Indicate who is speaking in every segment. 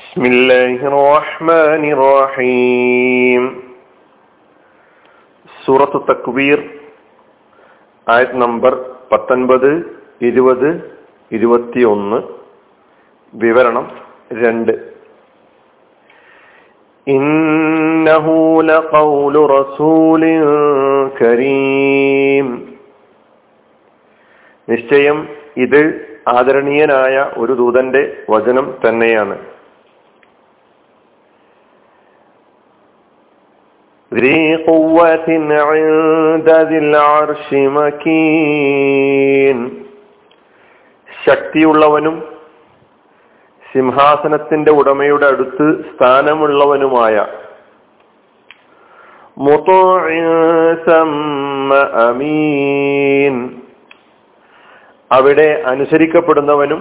Speaker 1: بسم الله الرحمن الرحيم സൂറത്ത് തക്വീർ ആയത് നമ്പർ പത്തൊൻപത് ഇരുപത് ഇരുപത്തിയൊന്ന് വിവരണം രണ്ട് إنه لقول رسول كريم നിശ്ചയം ഇത് ആദരണീയനായ ഒരു ദൂതന്റെ വചനം തന്നെയാണ് ذي قوة عند ذي العرش مكين ശക്തിയുള്ളവനും സിംഹാസനത്തിന്റെ ഉടമയുടെ അടുത്ത് സ്ഥാനമുള്ളവനുമായ അമീൻ അവിടെ അനുസരിക്കപ്പെടുന്നവനും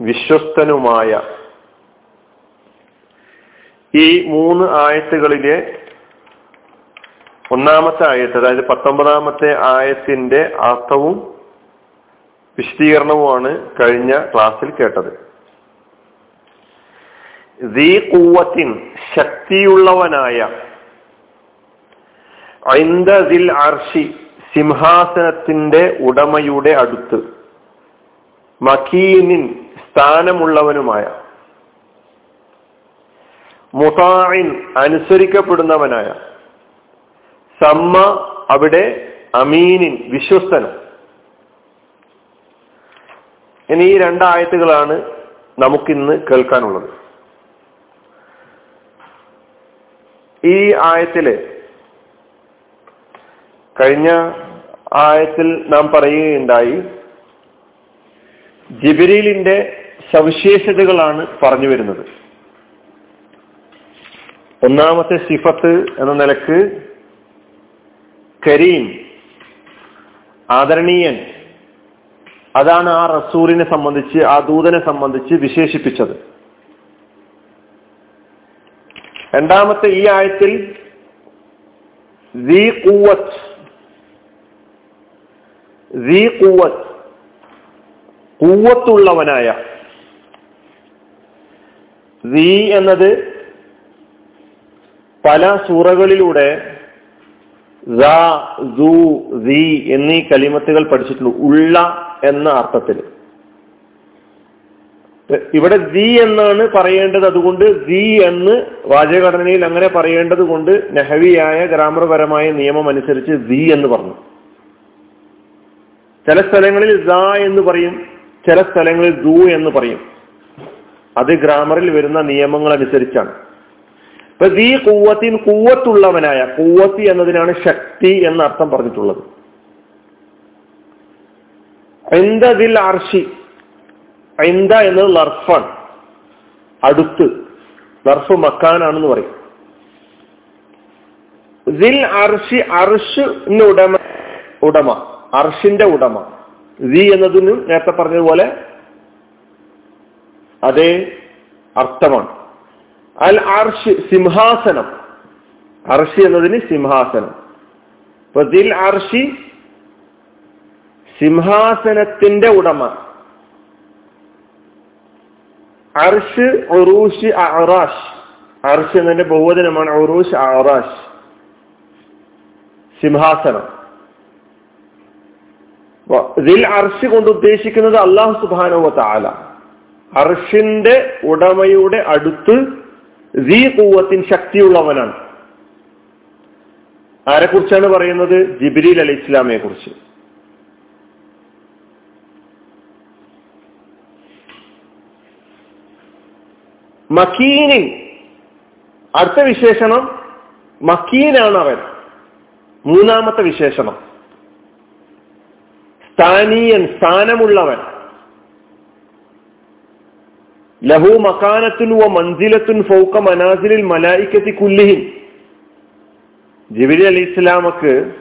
Speaker 1: വിശ്വസ്തനുമായ ഈ മൂന്ന് ആയത്തുകളിലെ ഒന്നാമത്തെ ആയത്ത് അതായത് പത്തൊമ്പതാമത്തെ ആയത്തിന്റെ അർത്ഥവും വിശദീകരണവുമാണ് കഴിഞ്ഞ ക്ലാസ്സിൽ കേട്ടത്. കൂവത്തിൻ ശക്തിയുള്ളവനായ ഐന്ദിൽ അർഷി സിംഹാസനത്തിന്റെ ഉടമയുടെ അടുത്ത് മഖീനിൻ സ്ഥാനമുള്ളവനുമായ മുതായിൻ അനുസരിക്കപ്പെടുന്നവനായ സമ്മ അവിടെ അമീനിൻ വിശ്വസ്തനും. ഇനി ഈ രണ്ടായത്തുകളാണ് നമുക്കിന്ന് കേൾക്കാനുള്ളത്. ഈ ആയത്തിൽ കഴിഞ്ഞ ആയത്തിൽ നാം പറയുകയുണ്ടായി ജിബിരിലിന്റെ സവിശേഷതകളാണ് പറഞ്ഞു വരുന്നത്. ഒന്നാമത്തെ സിഫത്ത് എന്ന നിലയ്ക്ക് കരീം ആദരണീയൻ. അതാണ് ആ റസൂലിനെ സംബന്ധിച്ച് ആ ദൂതനെ സംബന്ധിച്ച് വിശേഷിപ്പിച്ചത്. രണ്ടാമത്തെ ഈ ആയത്തിൽ കൂവത്തുള്ളവനായ എന്നത് പല സൂറകളിലൂടെ എന്നീ കലിമത്തുകൾ പഠിച്ചിട്ടുള്ളൂ. ഉള്ള എന്ന അർത്ഥത്തിൽ ഇവിടെ ദി എന്നാണ് പറയേണ്ടത്. അതുകൊണ്ട് ദി എന്ന് വാചകഘടനയിൽ അങ്ങനെ പറയേണ്ടത് കൊണ്ട് നെഹവിയായ ഗ്രാമർപരമായ നിയമം അനുസരിച്ച് ദി എന്ന് പറഞ്ഞു. ചില സ്ഥലങ്ങളിൽ ദ എന്ന് പറയും. ചില സ്ഥലങ്ങളിൽ ദു എന്ന് പറയും. അത് ഗ്രാമറിൽ വരുന്ന നിയമങ്ങൾ അനുസരിച്ചാണ്. ഇപ്പൊ ഈ കൂവത്തിൻ കൂവത്തുള്ളവനായ കൂവത്തി എന്നതിനാണ് ശക്തി എന്ന അർത്ഥം പറഞ്ഞിട്ടുള്ളത്. എന്തതിൽ അർഷി ഐന്ത എന്നത് ലർഫാണ്. അടുത്ത് ലർഫ് മക്കാനാണെന്ന് പറയും. ദിൽ അർഷി അർഷിന്റെ ഉടമ ഉടമ അർഷിന്റെ ഉടമ. ദി എന്നതിനും നേരത്തെ പറഞ്ഞതുപോലെ അതേ അർത്ഥമാണ്. അൽ അർഷ് സിംഹാസനം. അർഷി എന്നതിന് സിംഹാസനം. ഇപ്പൊ ദിൽ അർഷി സിംഹാസനത്തിന്റെ ഉടമ. അർഷ് ഒറൂഷ് അറാഷ് അർഷ് എന്നതിന്റെ ബഹുവചനമാണ് ഒറൂഷ് അറാഷ് സിംഹാസനം. ഇതിൽ അർഷ് കൊണ്ട് ഉദ്ദേശിക്കുന്നത് അള്ളാഹു സുബാനുവ താല അർഷിന്റെ ഉടമയുടെ അടുത്ത് ദീ കൂവത്തിൻ ശക്തിയുള്ളവനാണ്. ആരെക്കുറിച്ചാണ് പറയുന്നത്? ജിബിരിൽ അലി ഇസ്ലാമിയെ കുറിച്ച്. മക്കീനിൻ അടുത്ത വിശേഷണം മക്കീനാണ് അവൻ. മൂന്നാമത്തെ വിശേഷണം. സ്ഥാനീയൻ സ്ഥാനമുള്ളവൻ. ലഹു മക്കാനത്തുൻ വ മൻസിലത്തുൻ ഫൗക്ക മനാസിലിൽ മലായിക്കത്തി കുല്ലിഹിൻ ജിബിരി അലി ഇസ്ലാമക്ക്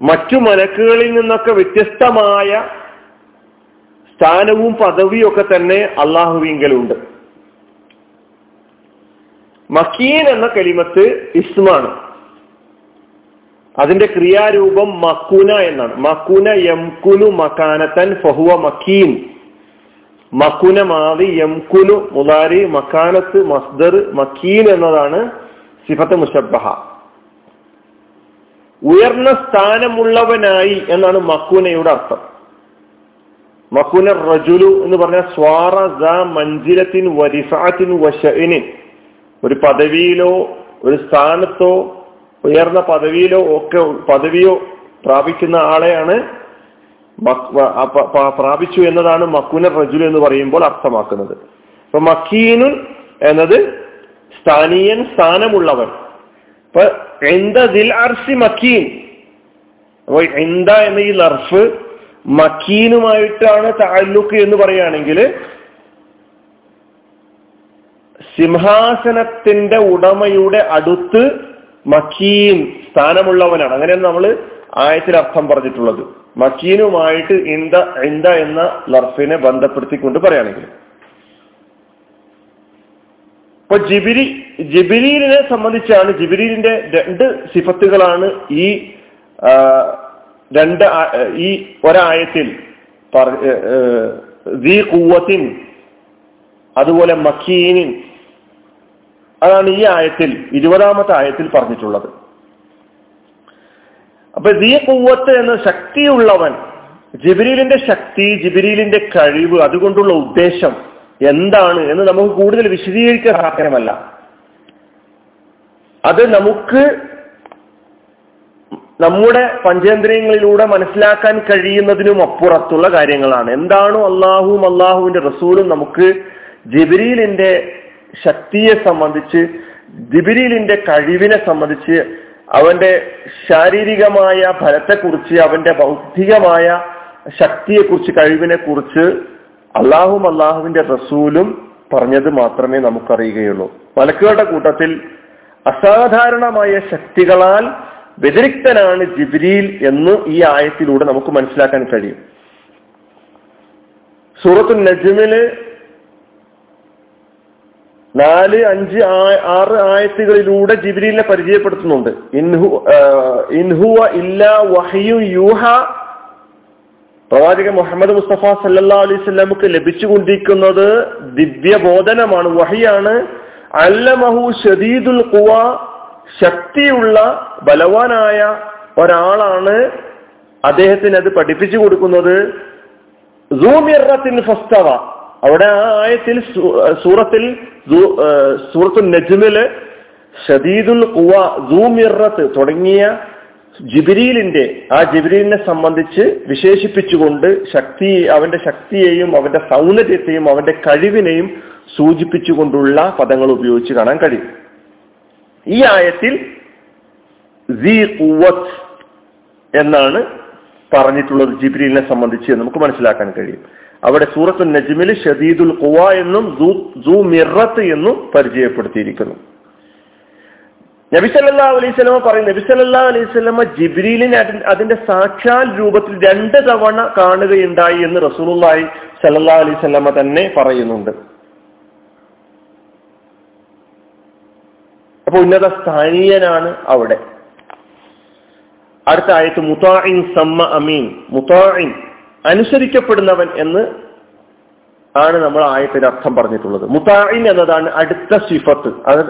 Speaker 1: മറ്റു മലക്കുകളിൽ നിന്നൊക്കെ വ്യത്യസ്തമായ സ്ഥാനവും പദവിയും ഒക്കെ തന്നെ അള്ളാഹുവിങ്കലുണ്ട്. മക്കീൻ എന്ന കലിമത്ത് ഇസ്മാണ്. അതിന്റെ ക്രിയാരൂപം മക്കൂന എന്നാണ്. മക്കൂന യംകുനു മക്കാനത്തൻ ഫഹുവ മക്കീൻ. മക്കുന മാതി യംകുനു മുലാരി മക്കാനത്ത് മസ്ദർ മക്കീൻ എന്നതാണ് സിഫത്ത് മുഷബഹ ഉയർന്ന സ്ഥാനമുള്ളവനായി എന്നാണ് മക്കുനയുടെ അർത്ഥം. മക്കുന റജുലു എന്ന് പറഞ്ഞ സ്വാറ മഞ്ചിരത്തിൻ വരിഫാത്തിൻ വശഇനിൻ ഒരു പദവിയിലോ ഒരു സ്ഥാനത്തോ ഉയർന്ന പദവിയിലോ ഒക്കെ പദവിയോ പ്രാപിക്കുന്ന ആളെയാണ് പ്രാപിച്ചു എന്നതാണ് മക്കുന റജുൽ എന്ന് പറയുമ്പോൾ അർത്ഥമാക്കുന്നത്. അപ്പൊ മക്കീനുൻ എന്നത് സ്ഥാനീയൻ സ്ഥാനമുള്ളവൻ. ഇപ്പൊ എന്ത ദിൽ അർസി മക്കീൻ. അപ്പൊ എന്ത എന്ന ഈ ലർഫ് മക്കീനുമായിട്ടാണ് താലൂക്ക് എന്ന് പറയുകയാണെങ്കിൽ സിംഹാസനത്തിന്റെ ഉടമയുടെ അടുത്ത് മക്കീൻ സ്ഥാനമുള്ളവനാണ്. അങ്ങനെയാണ് നമ്മൾ ആയത്തിൽ അർത്ഥം പറഞ്ഞിട്ടുള്ളത്. മക്കീനുമായിട്ട് ഇന്ത ഇന്ത എന്ന ലർഫിനെ ബന്ധപ്പെടുത്തിക്കൊണ്ട് പറയുകയാണെങ്കിൽ ഇപ്പൊ ജിബിരി ജിബിരിനെ സംബന്ധിച്ചാണ് ജിബിരിന്റെ രണ്ട് സിഫത്തുകളാണ് ഈ രണ്ട് ഈ ഒരായത്തിൽ അതുപോലെ മക്കീനിൻ അതാണ് ഈ ആയത്തിൽ ഇരുപതാമത്തെ ആയത്തിൽ പറഞ്ഞിട്ടുള്ളത്. അപ്പൊ ദീ കൂവത്ത് എന്ന ശക്തിയുള്ളവൻ ജിബിരിലിന്റെ ശക്തി ജിബിരിലിന്റെ കഴിവ് അതുകൊണ്ടുള്ള ഉദ്ദേശം എന്താണ് എന്ന് നമുക്ക് കൂടുതൽ വിശദീകരിക്കാൻ സാധനമല്ല അത് നമുക്ക് നമ്മുടെ പഞ്ചേന്ദ്രിയങ്ങളിലൂടെ മനസ്സിലാക്കാൻ കഴിയുന്നതിനും അപ്പുറത്തുള്ള കാര്യങ്ങളാണ്. എന്താണോ അള്ളാഹുവും അള്ളാഹുവിന്റെ റസൂലും നമുക്ക് ജിബിരിലിന്റെ ശക്തിയെ സംബന്ധിച്ച് ജിബിരിലിന്റെ കഴിവിനെ സംബന്ധിച്ച് അവന്റെ ശാരീരികമായ ഫലത്തെക്കുറിച്ച് അവന്റെ ബൗദ്ധികമായ ശക്തിയെക്കുറിച്ച് കഴിവിനെ കുറിച്ച് അള്ളാഹും അള്ളാഹുവിന്റെ റസൂലും പറഞ്ഞത് മാത്രമേ നമുക്കറിയുകയുള്ളൂ. മലക്കുകളുടെ കൂട്ടത്തിൽ അസാധാരണമായ ശക്തികളാൽ വ്യതിരിക്തനാണ് ജിബ്രീൽ എന്ന് ഈ ആയത്തിലൂടെ നമുക്ക് മനസ്സിലാക്കാൻ കഴിയും. സൂറത്തു നജ്മിൽ നാല് അഞ്ച് ആറ് ആയത്തുകളിലൂടെ ജിബ്രീലിനെ പരിചയപ്പെടുത്തുന്നുണ്ട്. ഇൻഹു ഇൻഹുവ യൂഹ. പ്രവാചകൻ മുഹമ്മദ് മുസ്തഫ സല്ലാ അലൈഹി സ്വലാമുക്ക് ലഭിച്ചുകൊണ്ടിരിക്കുന്നത് ദിവ്യബോധനമാണ് വഹിയാണ്. അല്ലമഹു ഷദീദുൽ കുവ ശക്തിയുള്ള ബലവാനായ ഒരാളാണ് അദ്ദേഹത്തിന് അത് പഠിപ്പിച്ചു കൊടുക്കുന്നത്. അവിടെ ആ ആയത്തിൽ സൂറത്തിൽ സൂറത്തു നജ്മിൽ ഷദീദുൽ ഖുവ സൂമിറത്ത് തുടങ്ങിയ ജിബിരിലിന്റെ ആ ജിബിരിലിനെ സംബന്ധിച്ച് വിശേഷിപ്പിച്ചുകൊണ്ട് ശക്തി അവന്റെ ശക്തിയെയും അവന്റെ സൗന്ദര്യത്തെയും അവന്റെ കഴിവിനെയും സൂചിപ്പിച്ചുകൊണ്ടുള്ള പദങ്ങൾ ഉപയോഗിച്ച് കാണാൻ കഴിയും. ഈ ആയത്തിൽ എന്നാണ് പറഞ്ഞിട്ടുള്ളത് ജിബ്രീലിനെ സംബന്ധിച്ച് നമുക്ക് മനസ്സിലാക്കാൻ കഴിയും. അവിടെ സൂറത്തു നജ്മിൽ ഷദീദുൽ ഖുവ എന്നും മിറത്ത് എന്നും പരിചയപ്പെടുത്തിയിരിക്കുന്നു. നബിസല്ലാ അലൈഹി സ്വലമ പറയും നബിസല്ലാ അലൈഹി സ്വലമ ജിബ്രീലിനെ അതിന്റെ സാക്ഷാൽ രൂപത്തിൽ രണ്ട് തവണ കാണുകയുണ്ടായി എന്ന് റസൂലുള്ളാഹി സല്ലാ അലൈഹി സ്വലമ തന്നെ പറയുന്നുണ്ട്. അപ്പൊ ഉന്നത സ്ഥാനീയനാണ് അവിടെ. അടുത്ത ആയത്ത് മുത്താഇൻ സമ്മ അമീൻ. മുതാഇൻ അനുസരിക്കപ്പെടുന്നവൻ എന്ന് ആണ് നമ്മൾ ആയത്തിന് അർത്ഥം പറഞ്ഞിട്ടുള്ളത്. മുതാഇൻ എന്നതാണ് അടുത്ത സിഫത്ത്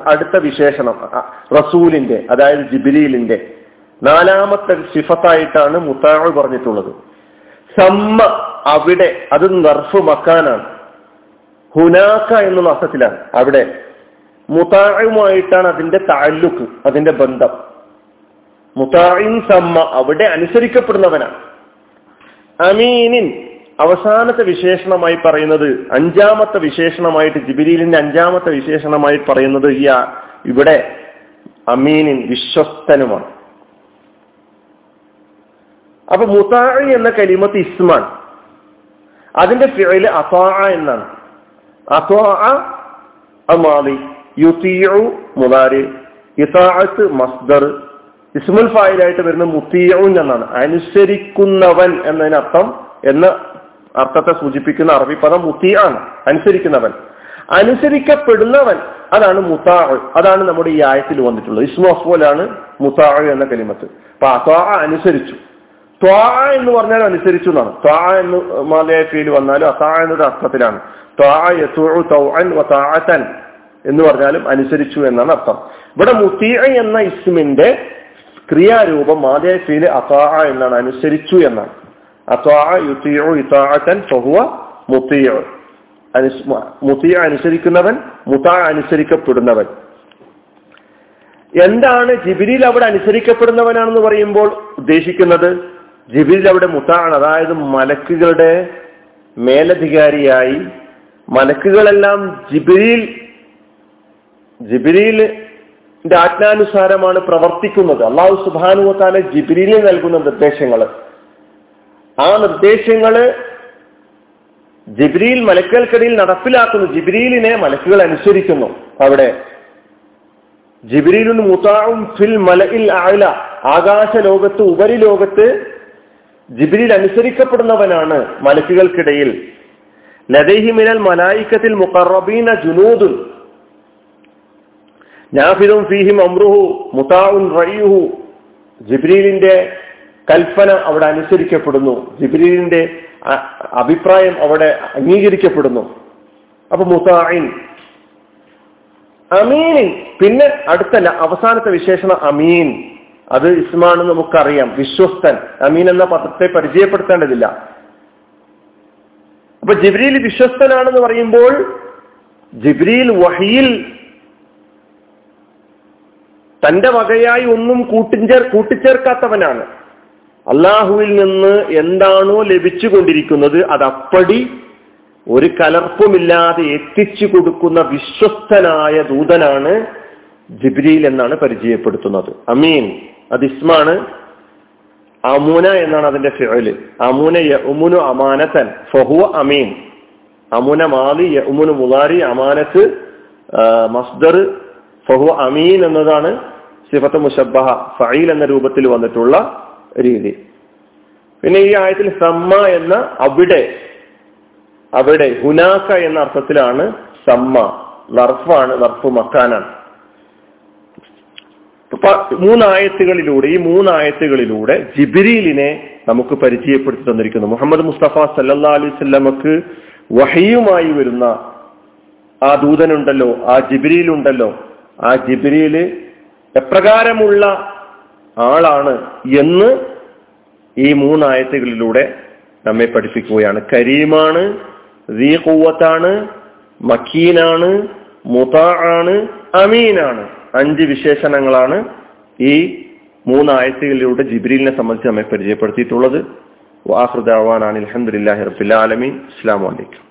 Speaker 1: അടുത്ത വിശേഷണം റസൂലിന്റെ അതായത് ജിബിലിലിന്റെ നാലാമത്തെ സിഫത്തായിട്ടാണ് മുത്താഴ് പറഞ്ഞിട്ടുള്ളത്. സമ്മ അവിടെ അത് നർഫ് മക്കാനാണ്. ഹുനാക്ക എന്നുള്ള അർത്ഥത്തിലാണ്. അവിടെ മുതാഴുമായിട്ടാണ് അതിന്റെ താലുക്ക് അതിന്റെ ബന്ധം. മുതായിൻ സമ്മ അവിടെ അനുസരിക്കപ്പെടുന്നവനാണ്. അമീനിൻ അവസാനത്തെ വിശേഷണമായി പറയുന്നത് അഞ്ചാമത്തെ വിശേഷണമായിട്ട് ജിബിരിലിന്റെ അഞ്ചാമത്തെ വിശേഷണമായി പറയുന്നത് ഈ ഇവിടെ അമീനിൻ വിശ്വസ്തനുമാണ്. അപ്പൊ മുതാഴി എന്ന കലിമത്ത് ഇസ്മാൻ അതിന്റെ ഫിഴയിൽ അഫാ എന്നാണ്. യുത്തിയു മുതാരി ഇതാഅത്ത് മസ്ദർ ഇസ്മുൽ ഫായിലായിട്ട് വരുന്ന മുത്തീയൂൻ എന്നാണ്. അനുസരിക്കുന്നവൻ എന്നതിനർത്ഥം എന്ന അർത്ഥത്തെ സൂചിപ്പിക്കുന്ന അറബി പദം മുത്തിയാണ് അനുസരിക്കുന്നവൻ. അനുസരിക്കപ്പെടുന്നവൻ അതാണ് മുത്താ അതാണ് നമ്മുടെ ഈ ആയത്തിൽ വന്നിട്ടുള്ളത്. ഇസ്മു അഫ്വലാണ് മുത്താ എന്ന കലിമത്ത്. അപ്പൊ ത്വാ അനുസരിച്ചു. ത്വാ എന്ന് പറഞ്ഞാൽ അനുസരിച്ചു എന്നാണ്. ത്വാ എന്ന് മാലയായ ഫീൽ വന്നാലും അസാ എന്നൊരു അർത്ഥത്തിലാണ്. എന്ന് പറഞ്ഞാലും അനുസരിച്ചു എന്നാണ് അർത്ഥം. ഇവിടെ മുത്തീ എന്ന ഇസ്മിന്റെ ക്രിയാരൂപം മാതയായ ഫീൽ അതാ എന്നാണ് അനുസരിച്ചു എന്നാണ്. അതാ യുത്തീഉ ഇതാഅതൻ ഫഹുവ മുത്തിയോ മുത്തിയ അനുസരിക്കുന്നവൻ മുത്താ അനുസരിക്കപ്പെടുന്നവൻ. എന്താണ് ജിബിരിൽ അവിടെ അനുസരിക്കപ്പെടുന്നവനാണെന്ന് പറയുമ്പോൾ ഉദ്ദേശിക്കുന്നത്? ജിബിരിൽ അവിടെ മുത്താണ് അതായത് മലക്കുകളുടെ മേലധികാരിയായി. മലക്കുകളെല്ലാം ജിബിരിൽ ജിബിരിലിന്റെ ആജ്ഞാനുസാരമാണ് പ്രവർത്തിക്കുന്നത്. അള്ളാഹു സുബാനുവത്താല ജിബിലിന് നൽകുന്ന നിർദ്ദേശങ്ങൾ ആ നിർദ്ദേശങ്ങൾ ജിബ്രീൽ മലക്കുകൾക്കിടയിൽ നടപ്പിലാക്കുന്നു. ജിബ്രീലിനെ മലക്കുകൾ അനുസരിക്കുന്നു. അവിടെ ജിബ്രീലുൻ മുതാവും ഫിൽ മലയിൽ ആയില ആകാശ ലോകത്ത് ഉപരിലോകത്ത് ജിബ്രീൽ അനുസരിക്കപ്പെടുന്നവനാണ് മലക്കുകൾക്കിടയിൽ. ലതൈഹി മിനൽ മലായിക്കത്തിൽ മുഖറബീന ജുനൂദുൻ. നാഫിദും ഫീഹിം അമ്രുഹു മുതാഉൻ റയ്യുഹു ജിബ്രീലിന്റെ കൽപ്പന അവിടെ അനുസരിക്കപ്പെടുന്നു. ജിബ്രീലിന്റെ അഭിപ്രായം അവിടെ അംഗീകരിക്കപ്പെടുന്നു. അപ്പൊ മുതാഇൻ അമീനിൻ. പിന്നെ അടുത്ത അവസാനത്തെ വിശേഷണം അമീൻ. അത് ഇസ്മാണ് നമുക്കറിയാം വിശ്വസ്തൻ. അമീൻ എന്ന പദത്തെ പരിചയപ്പെടുത്തേണ്ടതില്ല. അപ്പൊ ജിബ്രീൽ വിശ്വസ്തനാണെന്ന് പറയുമ്പോൾ ജിബ്രീൽ വഹിയിൽ തന്റെ വകയായി ഒന്നും കൂട്ടിഞ്ചേർ കൂട്ടിച്ചേർക്കാത്തവനാണ്. അള്ളാഹുവിൽ നിന്ന് എന്താണോ ലഭിച്ചുകൊണ്ടിരിക്കുന്നത് അത് അപ്പടി ഒരു കലർപ്പുമില്ലാതെ എത്തിച്ചു കൊടുക്കുന്ന വിശ്വസ്തനായ ദൂതനാണ് ജിബ്രീൽ എന്നാണ് പരിചയപ്പെടുത്തുന്നത്. അമീൻ. അത് ഇസ്മാണ്. അമൂന എന്നാണ് അതിന്റെ ഫിഴൽ അമൂന യമുനു അമാനത്തൻ. ഫഹുവ അമീൻ. അമുന മാലി യമുനു മുലാരി അമാനത്ത് മസ്ദർ ഫഹുവ അമീൻ എന്നതാണ് സിഫത്ത് മുഷബഹ ഫൈൽ എന്ന രൂപത്തിൽ വന്നിട്ടുള്ള രീതി. പിന്നെ ഈ ആയത്തിൽ സമ്മ എന്ന അവിടെ അവിടെ ഹുനാക്ക എന്ന അർത്ഥത്തിലാണ് സമ്മ നർഫാണ് നർഫ് മക്കാനാണ്. മൂന്നായത്തുകളിലൂടെ ഈ മൂന്നായത്തുകളിലൂടെ ജിബിരിലിനെ നമുക്ക് പരിചയപ്പെടുത്തി തന്നിരിക്കുന്നു. മുഹമ്മദ് മുസ്തഫ സല്ലാ അലൈഹി സ്വല്ലമക്ക് വഹയുമായി വരുന്ന ആ ദൂതനുണ്ടല്ലോ ആ ജിബിരിയിലുണ്ടല്ലോ ആ ജിബിരിയിൽ എപ്രകാരമുള്ള ആളാണ് എന്ന് ഈ മൂന്നായത്തുകളിലൂടെ നമ്മെ പഠിപ്പിക്കുകയാണ്. കരീമാണ് കൂവത്താണ് മക്കീനാണ് മുതാണ് അമീനാണ്. അഞ്ച് വിശേഷണങ്ങളാണ് ഈ മൂന്നായത്തുകളിലൂടെ ജിബ്രീലിനെ സംബന്ധിച്ച് നമ്മെ പരിചയപ്പെടുത്തിയിട്ടുള്ളത്. വാഹൃദാവാൻ റബ്ബിൽ ആലമീൻ. അസ്സാം വലൈക്കും